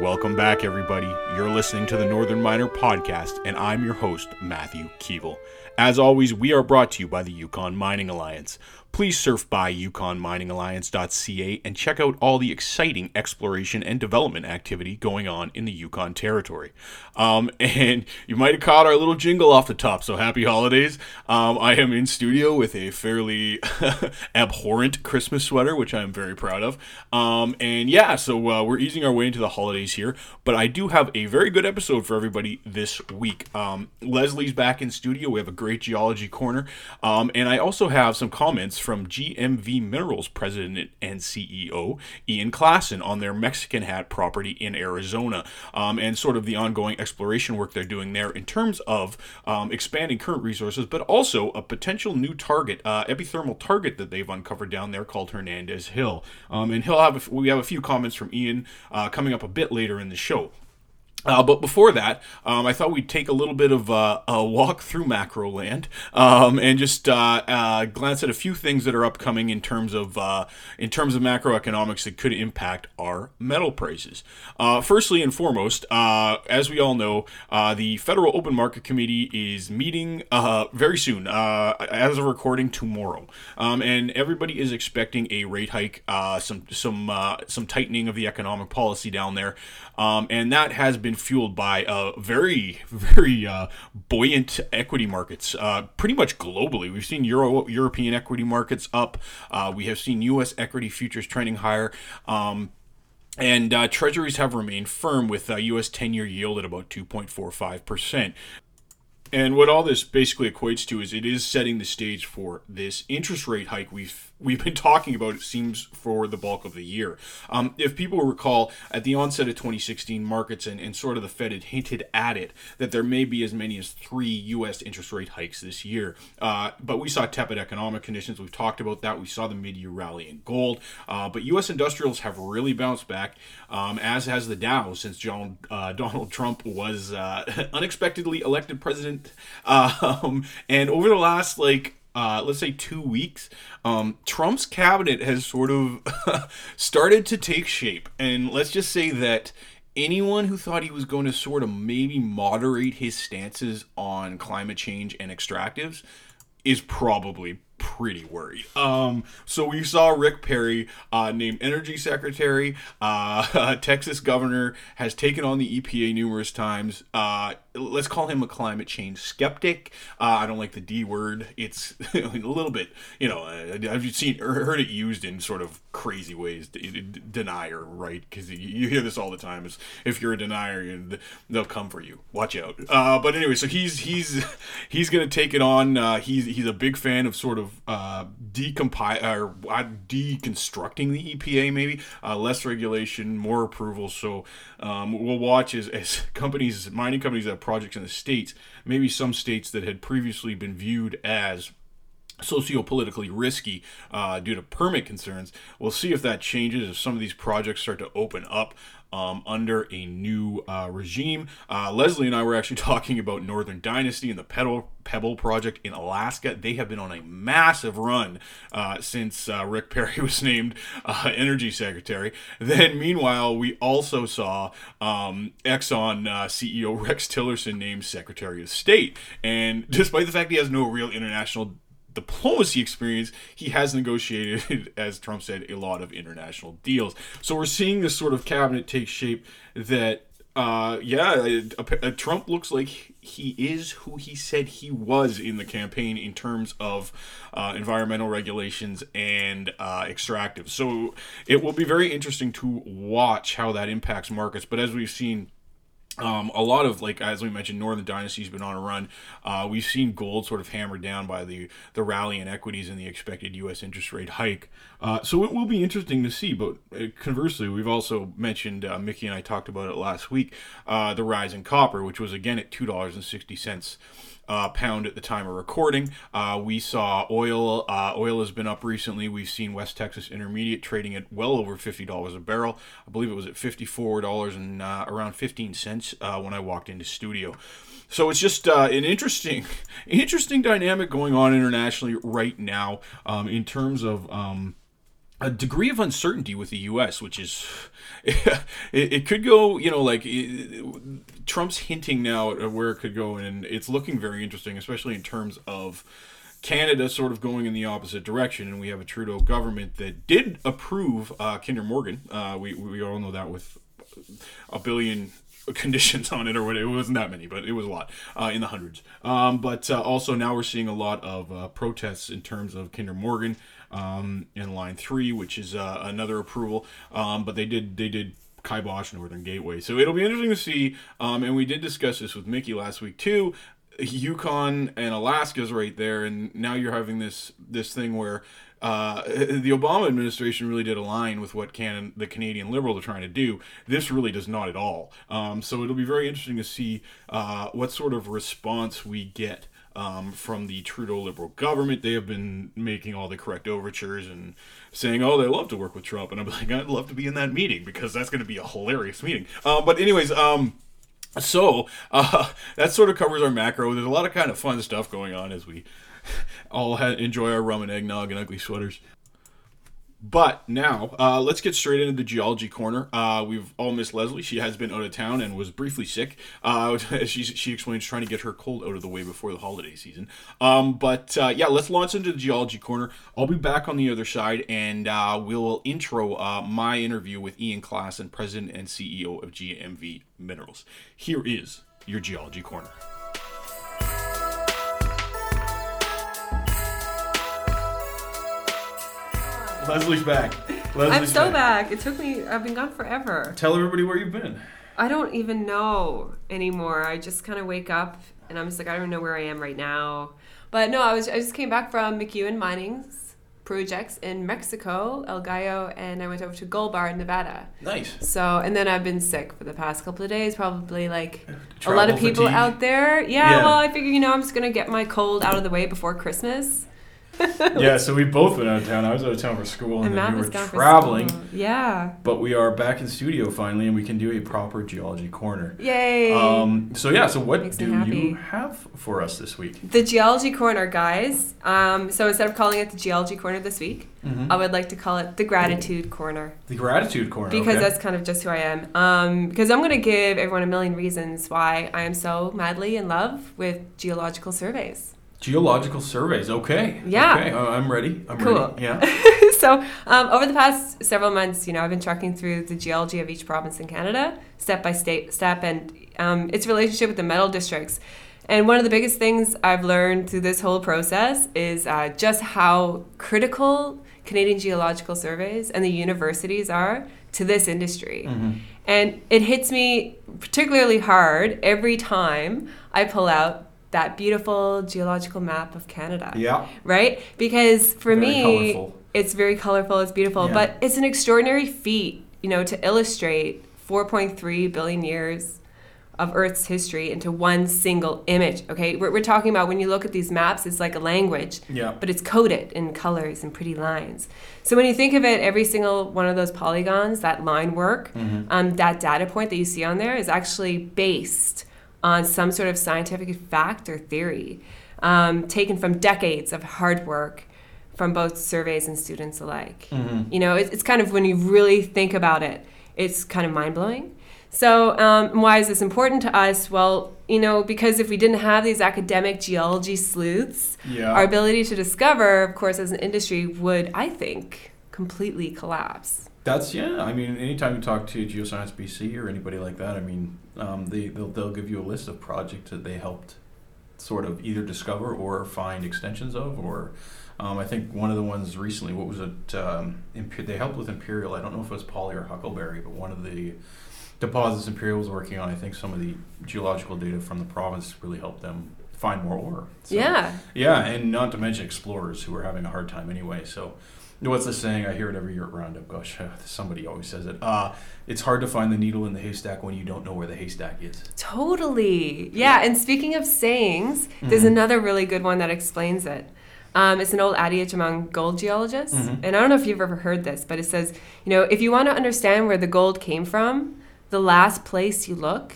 Welcome back, everybody. You're listening to the Northern Miner Podcast, and I'm your host, Matthew Keevil. As always, we are brought to you by the Yukon Mining Alliance please surf by yukonminingalliance.ca and check out all the exciting exploration and development activity going on in the Yukon Territory. Um, and you might have caught our little jingle off the top, so happy holidays. Um, I am in studio with a fairly abhorrent Christmas sweater, which I'm very proud of. Um, and yeah, so uh, we're easing our way into the holidays here, but I do have a very good episode for everybody this week. Um, Lesley's back in studio. We have a great geology corner, um, and I also have some comments from GMV Minerals president and CEO Ian Klassen on their Mexican Hat property in Arizona um, and sort of the ongoing exploration work they're doing there in terms of um, expanding current resources, but also a potential new target, uh, epithermal target that they've uncovered down there called Hernandez Hill. Um, and he'll have a, we have a few comments from Ian uh, coming up a bit later in the show. Uh, but before that, um, I thought we'd take a little bit of uh, a walk through macro land um, and just uh, uh glance at a few things that are upcoming in terms of uh, in terms of macroeconomics that could impact our metal prices. Uh, firstly and foremost, as we all know, the Federal Open Market Committee is meeting very soon, as of recording tomorrow, um, and everybody is expecting a rate hike, some some some tightening of the economic policy down there, um, and that has been been fueled by uh, very, very uh, buoyant equity markets, uh, pretty much globally. We've seen Euro European equity markets up. Uh, we have seen U.S. equity futures trending higher. Um, and uh, treasuries have remained firm with U.S. 10 year yield at about 2.45%. And what all this basically equates to is it is setting the stage for this interest rate hike we've we've been talking about, it seems, for the bulk of the year. Um, if people recall, at the onset of 2016 markets and, and sort of the Fed had hinted at it that there may be as many as three U.S. interest rate hikes this year. Uh, but we saw tepid economic conditions. We've talked about that. We saw the mid year rally in gold. Uh, but U.S. industrials have really bounced back, um, as has the Dow since John, uh, Donald Trump was uh, unexpectedly elected president. Um, and over the last, like, uh, let's say two weeks, um, Trump's cabinet has sort of started to take shape. And let's just say that anyone who thought he was going to sort of maybe moderate his stances on climate change and extractives is probably pretty worried. Um, so we saw Rick Perry uh, named Energy Secretary. Uh, Texas governor has taken on the EPA numerous times. Uh, let's call him a climate change skeptic. Uh, I don't like the D word. It's a little bit, you know, uh, I've seen heard it used in sort of crazy ways. Denier, right? Because you hear this all the time. Is if you're a denier, they'll come for you. Watch out. Uh, but anyway, so he's he's he's gonna take it on. He's he's a big fan of sort of uh, decompile or uh, deconstructing the EPA. Maybe uh, less regulation, more approval. So um, we'll watch as, as companies, mining companies that projects in the states, maybe some states that had previously been viewed as sociopolitically risky uh, due to permit concerns. We'll see if that changes if some of these projects start to open up um, under a new uh, regime. Uh, Lesley and I were actually talking about Northern Dynasty and the Pebble, Pebble project in Alaska. They have been on a massive run uh, since uh, Rick Perry was named uh, Energy Secretary. Then, meanwhile, we also saw um, Exxon uh, CEO Rex Tillerson named Secretary of State. And despite the fact he has no real international diplomacy experience, he has negotiated, as Trump said, a lot of international deals. So we're seeing this sort of cabinet take shape that, uh, yeah, Trump looks like he is who he said he was in the campaign in terms of uh, environmental regulations and uh, extractive. So it will be very interesting to watch how that impacts markets. But as we've seen, um, a lot of like as we mentioned, Northern Dynasty's been on a run. Uh, we've seen gold sort of hammered down by the the rally in equities and the expected U.S. interest rate hike. Uh, so it will be interesting to see. But uh, conversely, we've also mentioned uh, Mickey and I talked about it last week. Uh, the rise in copper, which was again at two dollars and sixty cents uh, pound at the time of recording. Uh, we saw oil. Uh, oil has been up recently. We've seen West Texas Intermediate trading at well over fifty dollars a barrel. I believe it was at fifty four dollars and uh, around fifteen cents uh, when I walked into studio. So it's just uh, an interesting, interesting dynamic going on internationally right now um, in terms of. Um, a degree of uncertainty with the U.S., which is it, it could go, you know, like it, Trump's hinting now at where it could go, and it's looking very interesting, especially in terms of Canada sort of going in the opposite direction, and we have a Trudeau government that did approve uh, Kinder Morgan. Uh, we we all know that with a billion conditions on it or whatever. It wasn't that many, but it was a lot uh, in the hundreds. Um, but uh, also now we're seeing a lot of uh, protests in terms of Kinder Morgan um, in line three, which is uh, another approval. Um, but they did they did kibosh Northern Gateway, so it'll be interesting to see. Um, and we did discuss this with Mickey last week too. Yukon and Alaska's right there, and now you're having this this thing where uh, the Obama administration really did align with what can the Canadian Liberals are trying to do. This really does not at all. Um, so it'll be very interesting to see uh, what sort of response we get. Um, from the Trudeau Liberal government, they have been making all the correct overtures and saying, "Oh, they love to work with Trump," and I'm like, "I'd love to be in that meeting because that's going to be a hilarious meeting." Uh, but anyways, um, so uh, that sort of covers our macro. There's a lot of kind of fun stuff going on as we all ha- enjoy our rum and eggnog and ugly sweaters. But now, uh, let's get straight into the geology corner. Uh, we've all missed Lesley. She has been out of town and was briefly sick. Uh, she, she explains trying to get her cold out of the way before the holiday season. Um, but uh, yeah, let's launch into the geology corner. I'll be back on the other side and uh, we'll intro uh, my interview with Ian Klassen, President and CEO of GMV Minerals. Here is your geology corner. Lesley's back. Lesley's I'm so back. It took me. I've been gone forever. Tell everybody where you've been. I don't even know anymore. I just kind of wake up and I'm just like I don't even know where I am right now. But no, I was I just came back from McEwen Mining's projects in Mexico, El Gallo, and I went over to Gold Bar in Nevada. Nice. So and then I've been sick for the past couple of days, probably like Travel a lot of people fatigue. out there. Yeah, Yeah. well, I figure you know I'm just gonna get my cold out of the way before Christmas. Yeah, so we've both went out of town. I was out of town for school, and, And then was were traveling. Yeah. But we are back in studio finally, and we can do a proper geology corner. Yay. Um, so yeah, so what Makes do you have for us this week? The Geology Corner, guys. Um, so instead of calling it the Geology Corner this week, I would like to call it the Gratitude Corner The gratitude corner. because okay. that's kind of just who I am. Um, because I'm going to give everyone a million reasons why I am so madly in love with geological surveys. Geological surveys. Okay. Yeah. Okay, uh, I'm ready. I'm Cool. ready. Yeah. so um, over the past several months, you know, I've been tracking through the geology of each province in Canada, step by state, step, and um, its relationship with the metal districts. And one of the biggest things I've learned through this whole process is uh, just how critical Canadian geological surveys and the universities are to this industry. Mm-hmm. And it hits me particularly hard every time I pull out that beautiful geological map of Canada Yeah. right? Because for Very me, colorful. it's very colorful, it's beautiful, Yeah. but it's an extraordinary feat, you know, to illustrate 4.3 billion years of Earth's history into one single image. Okay, we're, we're talking about when you look at these maps, it's like a language, Yeah. but it's coded in colors and pretty lines. So when you think of it, every single one of those polygons, that line work, Mm-hmm. um, that data point that you see on there is actually based on some sort of scientific fact or theory, um, taken from decades of hard work from both surveys and students alike. Mm-hmm. You know, it's, it's kind of when you really think about it, it's kind of mind blowing. So, um, why is this important to us? Well, you know, because if we didn't have these academic geology sleuths, Yeah. our ability to discover, of course, as an industry would, I think, completely collapse. That's yeah. I mean, anytime you talk to Geoscience BC or anybody like that, I mean, um, they they'll, they'll give you a list of projects that they helped sort of either discover or find extensions of, or um, I think one of the ones recently, what was it? Um, Impe- they helped with Imperial. I don't know if it was Polley or Huckleberry, but one of the deposits Imperial was working on. I think some of the geological data from the province really helped them find more ore. So- yeah. yeah, and not to mention explorers who were having a hard time anyway. So, what's the saying? I hear it every year at Roundup. Gosh, somebody always says it. Uh, it's hard to find the needle in the haystack when you don't know where the haystack is. Totally. Yeah. And speaking of sayings, there's Mhm. another really good one that explains it. Um, it's an old adage among gold geologists. Mhm. And I don't know if you've ever heard this, but it says, you know, if you want to understand where the gold came from, the last place you look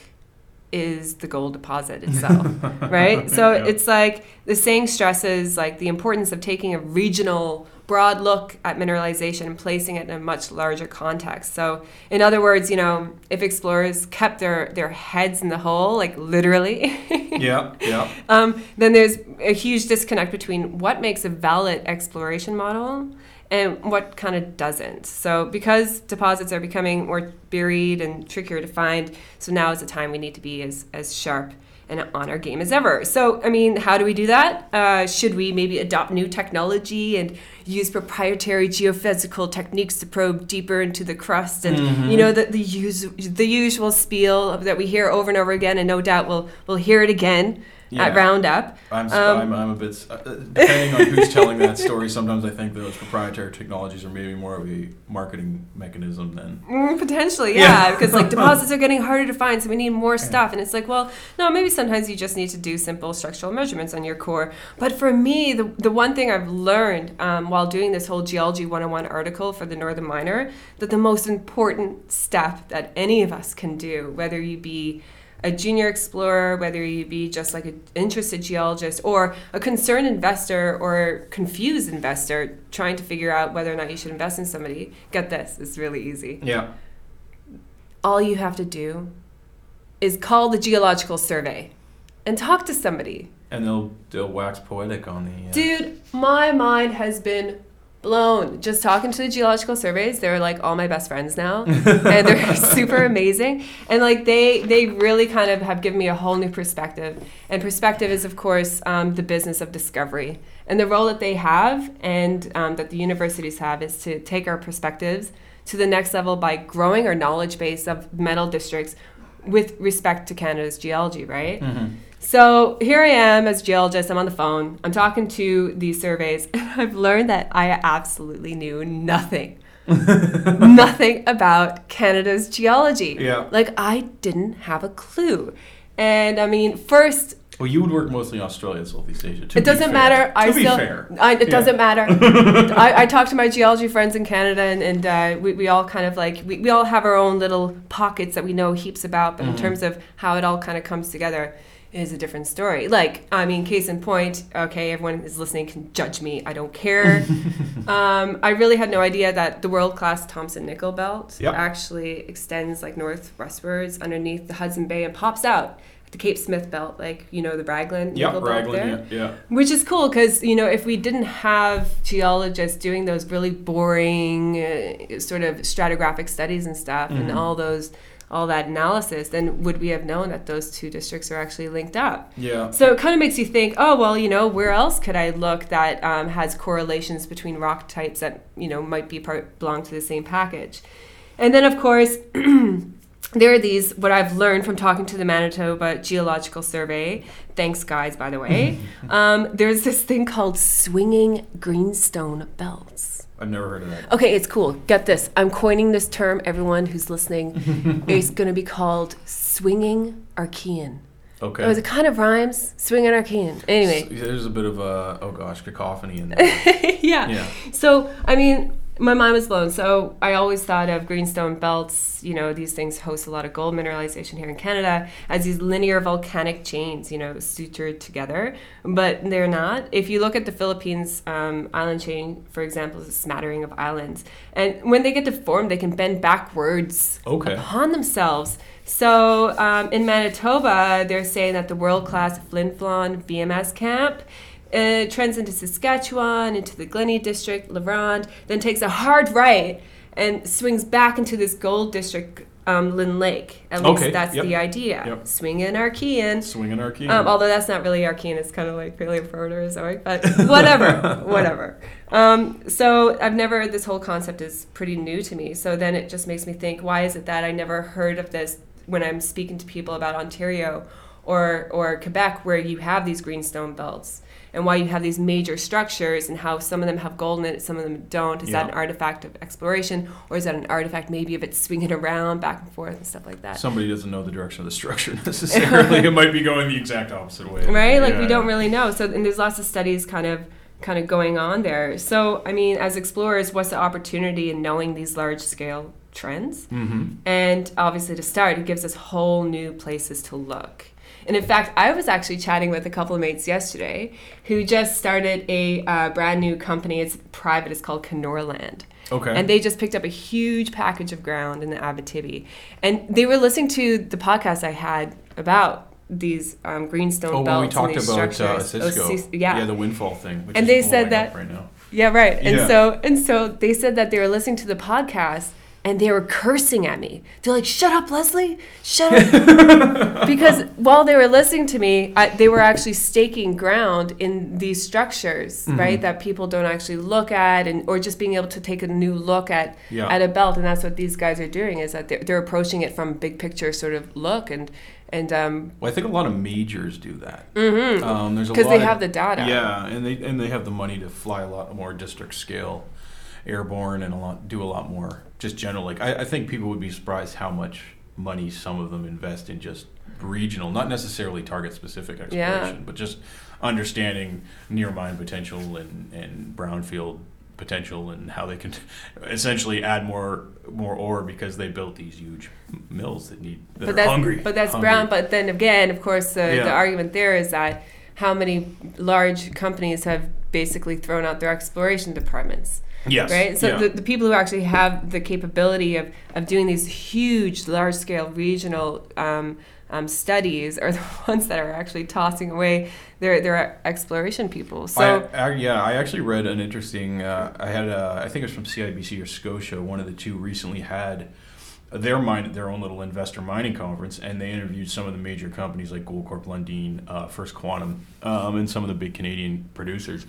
is the gold deposit itself, right? So Yeah. it's like the saying stresses like the importance of taking a regional broad look at mineralization and placing it in a much larger context. So, in other words, you know, if explorers kept their, their heads in the hole, like literally, yeah, yeah, um, then there's a huge disconnect between what makes a valid exploration model and what kind of doesn't. So, because deposits are becoming more buried and trickier to find, so now is the time we need to be as, as sharp and on our game as ever. So, I mean, how do we do that? Uh, should we maybe adopt new technology and use proprietary geophysical techniques to probe deeper into the crust and mm-hmm. you know the the, us- the usual spiel that we hear over and over again, and no doubt we'll we'll hear it again yeah. at Roundup. I'm, um, I'm, I'm, a bit, uh, depending on who's telling that story, sometimes I think those proprietary technologies are maybe more of a marketing mechanism than. Mm, potentially, yeah, because like deposits are getting harder to find, so we need more stuff. And it's like, well, no, maybe sometimes you just need to do simple structural measurements on your core. But for me, the, the one thing I've learned um, while doing this whole Geology 101 article for the Northern Miner, that the most important step that any of us can do, whether you be a junior explorer, whether you be just like an interested geologist or a concerned investor or confused investor trying to figure out whether or not you should invest in somebody, get this, it's really easy. Yeah. All you have to do is call the geological survey and talk to somebody. And they'll they'll wax poetic on the uh... Dude, my mind has been blown. Just talking to the geological surveys, they're like all my best friends now, and they're super amazing. And like they they really kind of have given me a whole new perspective. And perspective is of course um, the business of discovery, and the role that they have and um, that the universities have is to take our perspectives to the next level by growing our knowledge base of metal districts with respect to Canada's geology, right? Mm-hmm. So here I am as geologist. I'm on the phone. I'm talking to these surveys, and I've learned that I absolutely knew nothing. nothing about Canada's geology. Yeah. Like I didn't have a clue. And I mean, first well, you would work mostly in Australia, and Southeast Asia. Too. It doesn't matter. To I be still, fair. I, it yeah. doesn't matter. I, I talk to my geology friends in Canada, and, and uh, we, we all kind of like, we, we all have our own little pockets that we know heaps about, but mm-hmm. in terms of how it all kind of comes together, is a different story. Like, I mean, case in point, okay, everyone is listening can judge me. I don't care. um, I really had no idea that the world class Thompson Nickel Belt yep. actually extends like northwestwards underneath the Hudson Bay and pops out the Cape Smith Belt, like you know the Raglan yep, Nickel Raglan, Belt there, yeah, yeah. Which is cool because you know if we didn't have geologists doing those really boring uh, sort of stratigraphic studies and stuff, mm-hmm. and all those all that analysis, then would we have known that those two districts are actually linked up? Yeah. So it kind of makes you think, oh well, you know, where else could I look that um, has correlations between rock types that you know might be part belong to the same package? And then of course. there are these what I've learned from talking to the Manitoba Geological Survey. Thanks, guys, by the way. um, there's this thing called swinging greenstone belts. I've never heard of that. Okay, it's cool. Get this. I'm coining this term. Everyone who's listening, is going to be called swinging Archean. Okay. Oh, it kind of rhymes. Swinging Archean. Anyway. So there's a bit of a, oh gosh, cacophony in there. yeah. Yeah. So, I mean, my mind was blown. So I always thought of greenstone belts, you know, these things host a lot of gold mineralization here in Canada as these linear volcanic chains, you know, sutured together. But they're not. If you look at the Philippines um, island chain, for example, is a smattering of islands. And when they get deformed, they can bend backwards okay. upon themselves. So um, in Manitoba, they're saying that the world class Flin Flon VMS camp it trends into Saskatchewan, into the Glennie district, La Ronge, then takes a hard right and swings back into this gold district, um, Lynn Lake. At least okay. that's yep. the idea. Yep. Swinging Archean. Swinging Archean. Um, although that's not really Archean, it's kind of like Paleoproterozoic, but whatever, whatever. Um, so I've never, this whole concept is pretty new to me. So then it just makes me think, why is it that I never heard of this when I'm speaking to people about Ontario or, or Quebec, where you have these greenstone belts? And why you have these major structures and how some of them have gold in it, some of them don't. Is yeah. that an artifact of exploration, or is that an artifact maybe of it swinging around back and forth and stuff like that? Somebody doesn't know the direction of the structure necessarily. it might be going the exact opposite way. Right? Like yeah. we don't really know. So and there's lots of studies kind of kind of going on there. So I mean, as explorers, what's the opportunity in knowing these large scale trends? Mm-hmm. And obviously, to start, it gives us whole new places to look And in fact, I was actually chatting with a couple of mates yesterday who just started a uh, brand new company. It's private. It's called Kenorland. Okay. And they just picked up a huge package of ground in the Abitibi. And they were listening to the podcast I had about these um, greenstone Oh, belts we talked and these about uh. Cisco, Oh, yeah. yeah, the windfall thing, which And they said that- right now. Yeah, right. And Yeah. so and so they said that they were listening to the podcast and they were cursing at me. They're like, "Shut up, Lesley! Shut up!" because while they were listening to me, I, they were actually staking ground in these structures, Mm-hmm. right? That people don't actually look at, and or just being able to take a new look at Yeah. at a belt. And that's what these guys are doing is that they're, they're approaching it from big picture sort of look and and um, Well, I think a lot of majors do that. Mm-hmm. Um, there's because lot they of- have the data. Yeah, and they and they have the money to fly a lot more district scale, airborne, and a lot do a lot more just general. Like I, I think people would be surprised how much money some of them invest in just regional, not necessarily target specific exploration, Yeah. but just understanding near mine potential and and brownfield potential and how they can essentially add more more ore because they built these huge mills that need that but are that's hungry. but that's hungry. brown. But then again, of course, the, Yeah. the argument there is that how many large companies have basically thrown out their exploration departments, yes, right? So yeah. the, the people who actually have the capability of, of doing these huge, large scale regional um, um, studies are the ones that are actually tossing away their their exploration people. So I, I, yeah, I actually read an interesting. Uh, I had, a, I think it was from CIBC or Scotia. One of the two recently had their mine, their own little investor mining conference, and they interviewed some of the major companies like Goldcorp, Lundin, uh, First Quantum, um, and some of the big Canadian producers.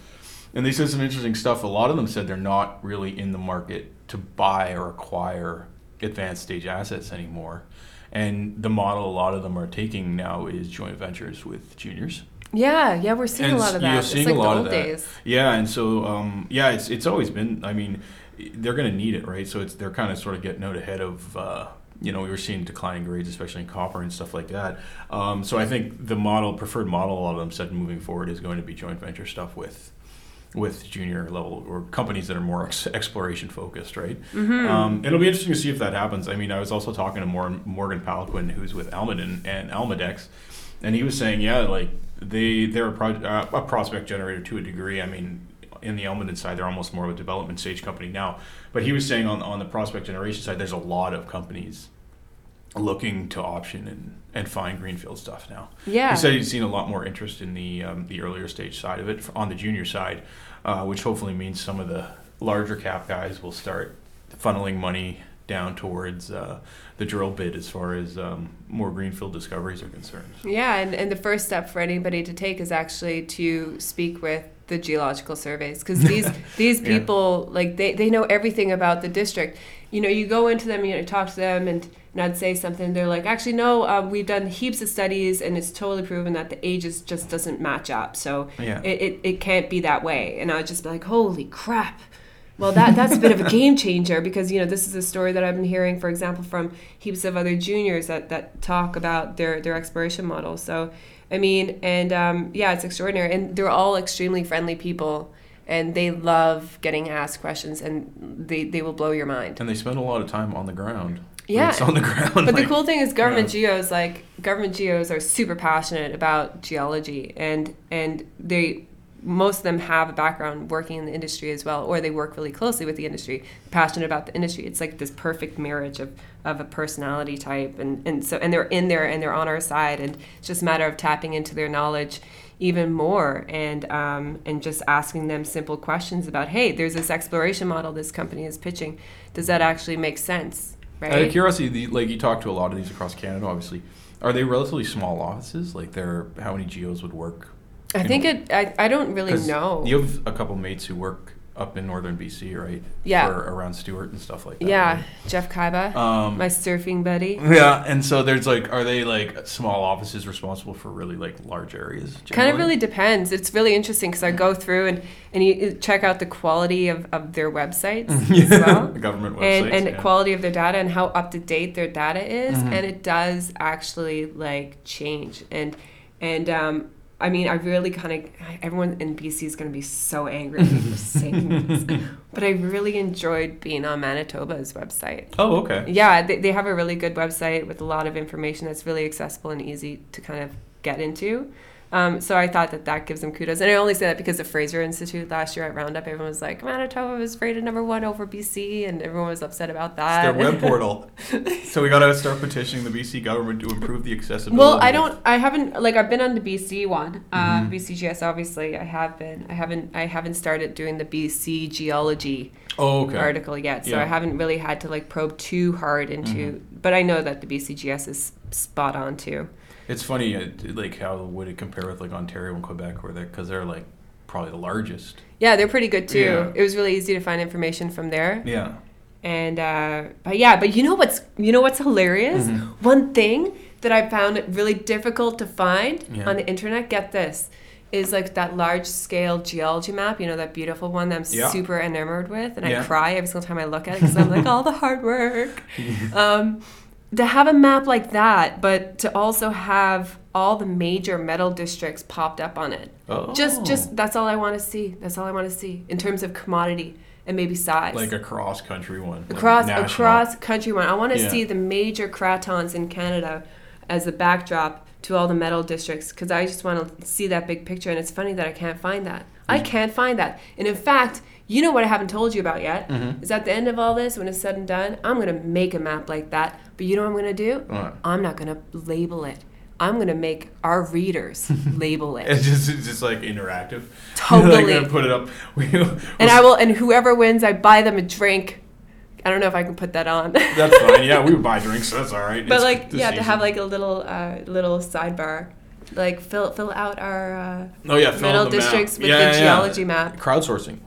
And they said some interesting stuff. A lot of them said they're not really in the market to buy or acquire advanced stage assets anymore. And the model a lot of them are taking now is joint ventures with juniors. yeah, yeah, we're seeing a lot of that. you're that. It's seeing like a lot the of that. days. Yeah, and so um, yeah, it's it's always been. I mean, they're going to need it, right? So it's they're kind of sort of getting out ahead of. Uh, you know, we were seeing declining grades, especially in copper and stuff like that. Um, so I think the model, preferred model, a lot of them said moving forward is going to be joint venture stuff with with junior level or companies that are more ex- exploration focused, right? Mm-hmm. Um, it'll be interesting to see if that happens. I mean, I was also talking to Morgan, Morgan Poliquin, who's with Almaden and Almadex, and he was saying, yeah, like they they're a, pro- uh, a prospect generator to a degree. I mean, in the Almaden side, they're almost more of a development stage company now. But he was saying on on the prospect generation side, there's a lot of companies looking to option and, and find greenfield stuff now. Yeah. He said he'd seen a lot more interest in the um, the earlier stage side of it on the junior side, uh, which hopefully means some of the larger cap guys will start funneling money down towards uh, the drill bit as far as um, more greenfield discoveries are concerned. Yeah, and, and the first step for anybody to take is actually to speak with the geological surveys because these these Yeah. people like they, they know everything about the district. You know, you go into them, you know, talk to them, and, and I'd say something. They're like, actually, no, uh, we've done heaps of studies, and it's totally proven that the ages just doesn't match up. So Yeah. it, it, it can't be that way. And I would just be like, holy crap. Well, that that's a bit of a game changer because you know this is a story that I've been hearing, for example, from heaps of other juniors that, that talk about their their exploration model. So, I mean, and um, yeah, it's extraordinary, and they're all extremely friendly people, and they love getting asked questions, and they they will blow your mind. And they spend a lot of time on the ground. Yeah. It's on the ground. But the cool thing is, government geos like government geos are super passionate about geology, and and they most of them have a background working in the industry as well, or they work really closely with the industry, passionate about the industry. It's like this perfect marriage of, of a personality type, and, and so and they're in there and they're on our side, and it's just a matter of tapping into their knowledge even more and um, and just asking them simple questions about, hey, there's this exploration model this company is pitching. Does that actually make sense? Right? Out of curiosity, the, like you talk to a lot of these across Canada, obviously, are they relatively small offices? Like, they're how many geos would work? I think know? it. I, I don't really know. You have a couple mates who work up in northern BC, right? Yeah. For around Stewart and stuff like that. yeah, Jeff Kaiba. Um, my surfing buddy. yeah, and so there's like, are they like small offices responsible for really like large areas? Kind of really depends. It's really interesting because I go through and and you check out the quality of, of their websites as well. The government websites. and and yeah. quality of their data and how up to date their data is Mhm. and it does actually like change and and um I mean, I really kind of everyone in BC is going to be so angry at me for saying this, but I really enjoyed being on Manitoba's website. Oh, okay. Yeah, they, they have a really good website with a lot of information that's really accessible and easy to kind of get into. Um, so I thought that that gives them kudos, and I only say that because the Fraser Institute last year at Roundup, everyone was like, Manitoba was rated number one over BC, and everyone was upset about that. It's their web portal. so we got to start petitioning the BC government to improve the accessibility. Well, I don't. I haven't like I've been on the BC one, uh, Mhm. BCGS. Obviously, I have been. I haven't. I haven't started doing the BC geology Oh, okay. article yet, so Yeah. I haven't really had to like probe too hard into. But I know that the BCGS is spot on too. It's funny, uh, like how would it compare with like Ontario and Quebec, where they're because they're like probably the largest. Yeah, they're pretty good too. Yeah. It was really easy to find information from there. Yeah. And uh, but yeah, but you know what's you know what's hilarious? Mhm. One thing that I found really difficult to find Yeah. on the internet. Get this. Is like that large scale geology map, you know, that beautiful one that I'm Yeah. super enamored with, and Yeah. I cry every single time I look at it because I'm like, all the hard work. Um, to have a map like that, but to also have all the major metal districts popped up on it. Oh. Just, just that's all I want to see. That's all I want to see in terms of commodity and maybe size. like a cross country one. across national. across country one. I want to Yeah. see the major cratons in Canada as a backdrop to all the metal districts because I just want to see that big picture. And it's funny that I can't find that. I can't find that. And in fact, you know what I haven't told you about yet Mhm. is at the end of all this, when it's said and done, I'm gonna make a map like that. But you know what I'm gonna do? What? I'm not gonna label it. I'm gonna make our readers label it. It's just it's just like interactive. Totally. like gonna put it up. And I will. And whoever wins, I buy them a drink. I don't know if I can put that on. That's fine. Yeah, we would buy drinks. So that's all right. but It's like the yeah to have like a little uh, little sidebar like fill fill out our uh, oh yeah, fill metal out map. districts with Yeah, the yeah, yeah. geology map Crowdsourcing.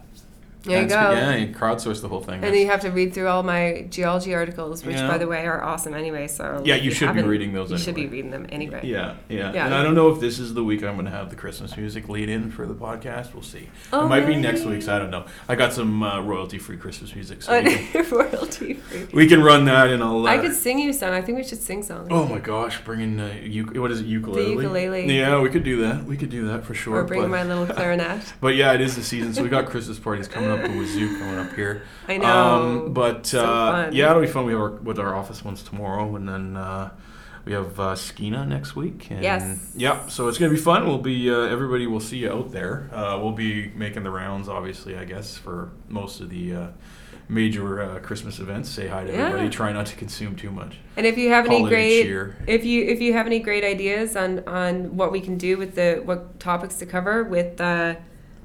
There you go Yeah, you crowdsource the whole thing. and then you have to read through all my geology articles which Yeah. by the way are awesome anyway so Yeah, if you should be reading those you should be reading them anyway Yeah, yeah, Yeah. And I don't know if this is the week I'm going to have the Christmas music lead in for the podcast. We'll see. Oh, it might be next week's. I don't know. I got some uh, royalty-free Christmas music, so royalty free we can run that, and I'll. Uh, I could sing you song I think we should sing songs Oh my gosh, bringing uh, uk- what is it ukulele? The ukulele. Yeah, we could do that. We could do that for sure. or bring but, my little clarinet but yeah, it is the season, so we got Christmas parties coming up. The Wazoo coming up here. I know Um, but So uh, yeah, it'll be fun. We have our, with our office ones tomorrow, and then uh, we have uh, Skeena next week. And Yes. Yeah, so it's gonna be fun. We'll be uh, everybody will see you out there. Uh, we'll be making the rounds, obviously, I guess, for most of the. Uh, Major uh, Christmas events. Say hi to Yeah. everybody. Try not to consume too much. and if you have any Holiday great cheer. if you if you have any great ideas on on what we can do with the what topics to cover with uh,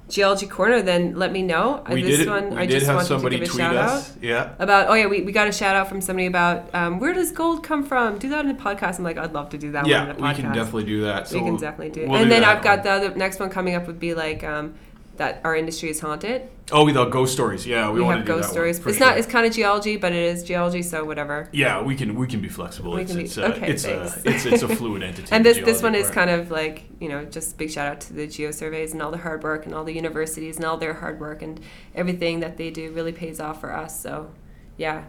geology corner, then let me know. Uh, We this did. one I just have wanted somebody to give a tweet shout us. out Yeah. about. Oh yeah, we, we got a shout out from somebody about um, where does gold come from? Do that in a podcast. I'm like, I'd love to do that one Yeah, we can definitely do that. So we can definitely do. it. we'll and then that I've got the other next one coming up would be like um, that our industry is haunted. Oh, we thought ghost stories. Yeah, we, We, want have to do ghost that stories. One, it's sure. not. It's kind of geology, but it is geology. So whatever. Yeah, we can we can be flexible. We it's can be- it's, uh, okay, it's, a, thanks. it's it's a fluid entity. And this this one is kind of like you know just big shout out to the geo surveys and all the hard work and all the universities and all their hard work and everything that they do really pays off for us. So yeah,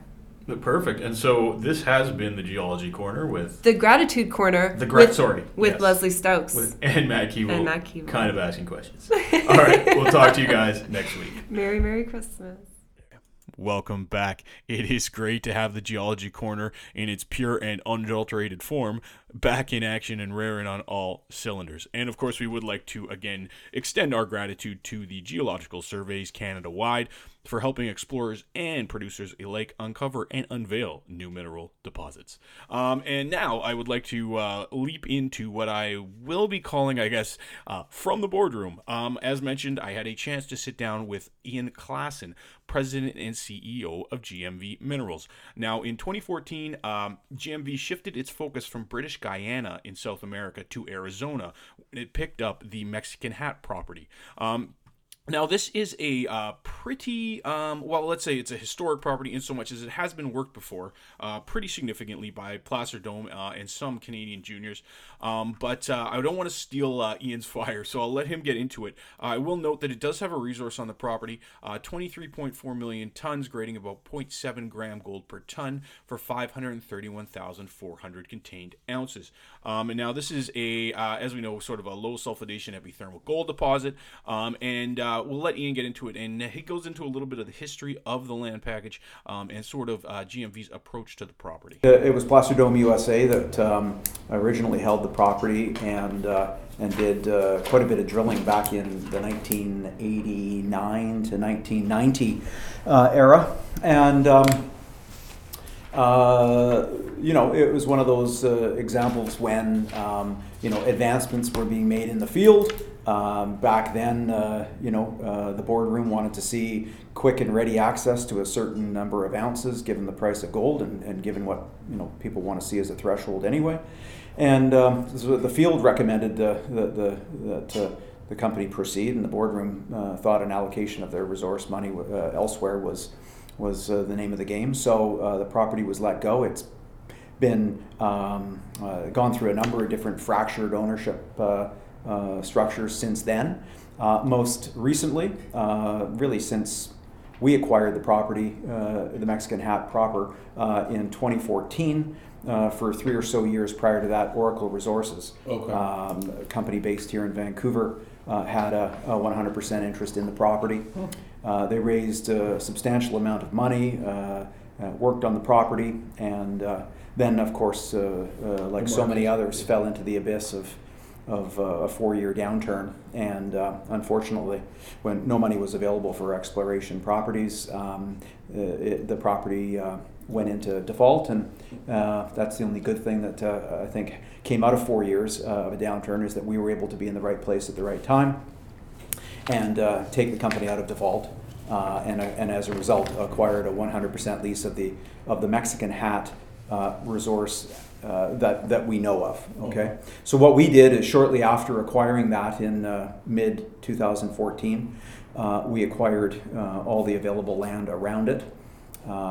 perfect. And so this has been the geology corner with the gratitude corner the gra- with, sorry with yes, Lesley Stokes. with and Matt Keevil, And Matt Keevil. kind of asking questions. All right, we'll talk to you guys next week. Merry Merry Christmas. Welcome back. It is great to have the Geology Corner in its pure and unadulterated form back in action and raring on all cylinders. And of course, we would like to again extend our gratitude to the Geological Surveys Canada wide for helping explorers and producers alike uncover and unveil new mineral deposits. Um, and now I would like to uh, leap into what I will be calling, I guess, uh, from the boardroom. Um, as mentioned, I had a chance to sit down with Ian Klassen, president and CEO of GMV Minerals. Now, in 2014, um, GMV shifted its focus from British Guyana in South America to Arizona it picked up the Mexican Hat property. Um, now, this is a uh, pretty, um, well, let's say it's a historic property in so much as it has been worked before uh, pretty significantly by Placer Dome uh, and some Canadian juniors. Um, but uh, I don't want to steal uh, Ian's fire, so I'll let him get into it. I will note that it does have a resource on the property uh, 23.4 million tons, grading about 0.7 gram gold per ton for 531,400 contained ounces. Um, and now, this is a, as we know, sort of a low sulfidation epithermal gold deposit. Um, and uh, we'll let Ian get into it. And he goes into a little bit of the history of the land package um, and sort of uh, GMV's approach to the property. Uh, It was Placer Dome USA that um, originally held the property and uh, and did uh, quite a bit of drilling back in the 1989 to 1990 uh, era, and. Um, you know, it was one of those examples when um, you know advancements were being made in the field. Um, back then, uh, you know, uh, the boardroom wanted to see quick and ready access to a certain number of ounces, given the price of gold and, and given what you know people want to see as a threshold anyway. And um, so the field recommended the, the, the, that uh, the company proceed, and the boardroom uh, thought an allocation of their resource money elsewhere was was uh, the name of the game. So uh, the property was let go. It's been um, uh, gone through a number of different fractured ownership uh, uh, structures since then. Uh, most recently, really since we acquired the property, the Mexican Hat proper, in 2014. Uh, for three or so years prior to that, Oracle Resources, okay. um, a company based here in Vancouver, uh, had a, a, 100% interest in the property. Uh, they raised a substantial amount of money, uh, uh, worked on the property, and then, of course, like so many others, fell into the abyss of of uh, a four-year downturn, and uh, unfortunately, when no money was available for exploration properties, um, it, the property uh, went into default, and that's the only good thing that I think came out of four years of a downturn is that we were able to be in the right place at the right time and uh, take the company out of default. Uh, and, uh, and as a result, acquired a 100% lease of the of the Mexican Hat uh, resource uh, that that we know of. Okay, mm-hmm. so what we did is shortly after acquiring that in uh, mid 2014, we acquired all the available land around it.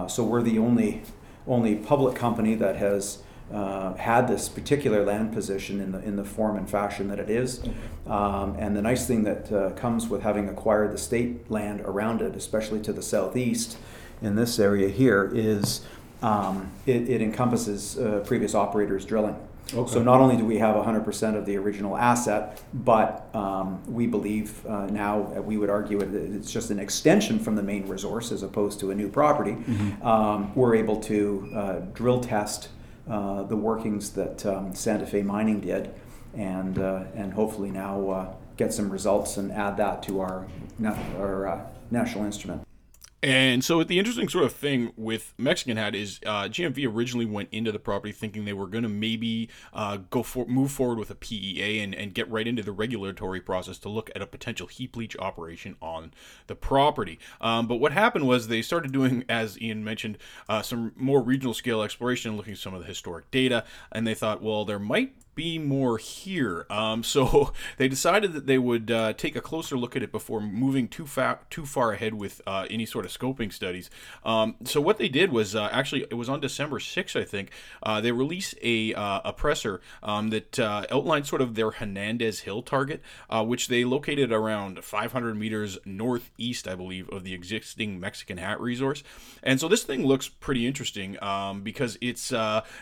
so we're the only only public company that has uh, had this particular land position in the in the form and fashion that it is. Um, and the nice thing that uh, comes with having acquired the state land around it, especially to the southeast in this area here, is um, it, it, encompasses uh, previous operators drilling. Okay. So not only do we have 100% of the original asset, but um, we believe uh, now we would argue it, it's just an extension from the main resource as opposed to a new property. Mm-hmm. Um, we're able to uh, drill test uh, the workings that um, Santa Fe Mining did, and uh, and hopefully now uh, get some results and add that to our our uh, national instrument. And so, the interesting sort of thing with Mexican Hat is uh, GMV originally went into the property thinking they were going to maybe uh, go for move forward with a PEA and, and get right into the regulatory process to look at a potential heap leach operation on the property. Um, but what happened was they started doing, as Ian mentioned, uh, some more regional scale exploration looking at some of the historic data, and they thought, well, there might be more here. Um, so they decided that they would uh, take a closer look at it before moving too far too far ahead with uh, any sort of scoping studies. Um, so what they did was uh, actually it was on December 6th, I think. Uh, they released a uh, a presser um, that uh, outlined sort of their Hernandez Hill target, which they located around 500 meters northeast, I believe, of the existing Mexican Hat resource. And so this thing looks pretty interesting um, because it's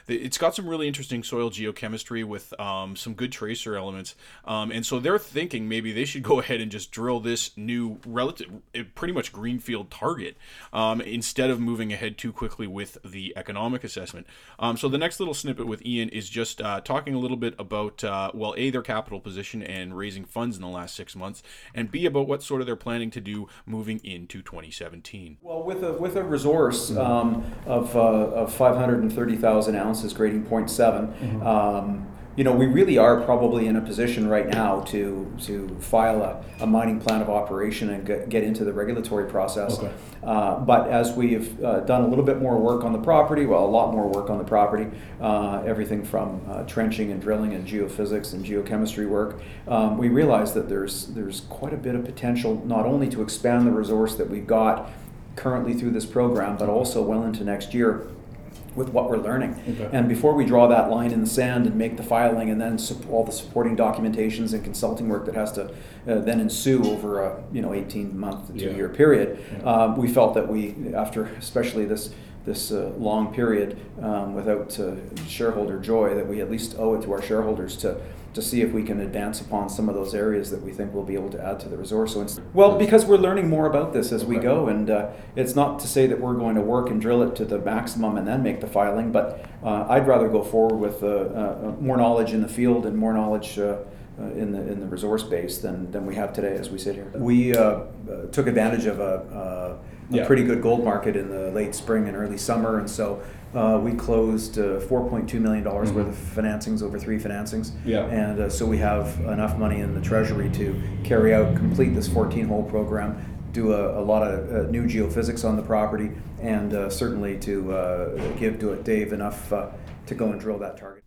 it's got some really interesting soil geochemistry with with um, some good tracer elements. Um, and so they're thinking maybe they should go ahead and just drill this new relative, eh, pretty much greenfield target um, instead of moving ahead too quickly with the economic assessment. Um, so the next little snippet with Ian is just uh, talking a little bit about, uh, well, A, their capital position and raising funds in the last six months, and B, about what sort of they're planning to do moving into 2017. Well, with a, with a resource um, of, uh, of 530,000 ounces grading 0.7, mm-hmm. um, you know, we really are probably in a position right now to to file a, a mining plan of operation and get, get into the regulatory process. Okay. Uh, but as we've uh, done a little bit more work on the property, well, a lot more work on the property, uh, everything from uh, trenching and drilling and geophysics and geochemistry work, um, we realize that there's there's quite a bit of potential not only to expand the resource that we've got currently through this program, but also well into next year with what we're learning. Okay. And before we draw that line in the sand and make the filing and then all the supporting documentations and consulting work that has to uh, then ensue over a you know 18 month to two yeah. year period, yeah. um, we felt that we, after especially this this uh, long period um, without uh, shareholder joy that we at least owe it to our shareholders to to see if we can advance upon some of those areas that we think we'll be able to add to the resource. So, well, because we're learning more about this as we go, and uh, it's not to say that we're going to work and drill it to the maximum and then make the filing, but uh, I'd rather go forward with uh, uh, more knowledge in the field and more knowledge. Uh, uh, in the in the resource base than, than we have today as we sit here. We took advantage of a, a Yeah. pretty good gold market in the late spring and early summer, and so uh, we closed uh, 4.2 million dollars worth of financings over three financings. Yeah. And uh, so we have enough money in the treasury to carry out, complete this 14 hole program, do a, a lot of uh, new geophysics on the property, and uh, certainly to uh, give to Dave enough uh, to go and drill that target.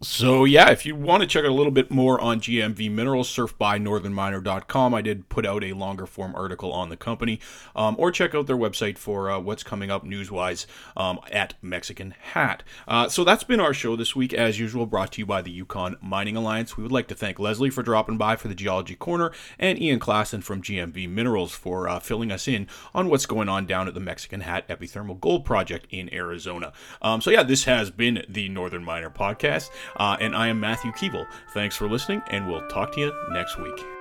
So yeah, if you want to check out a little bit more on GMV Minerals, surf by northernminer.com. I did put out a longer form article on the company, um, or check out their website for uh, what's coming up news-wise um, at Mexican Hat. Uh, so that's been our show this week, as usual, brought to you by the Yukon Mining Alliance. We would like to thank Lesley for dropping by for the Geology Corner, and Ian Klassen from GMV Minerals for uh, filling us in on what's going on down at the Mexican Hat Epithermal Gold Project in Arizona. Um, so yeah, this has been the Northern Miner Podcast. Uh, and I am Matthew Keevil. Thanks for listening, and we'll talk to you next week.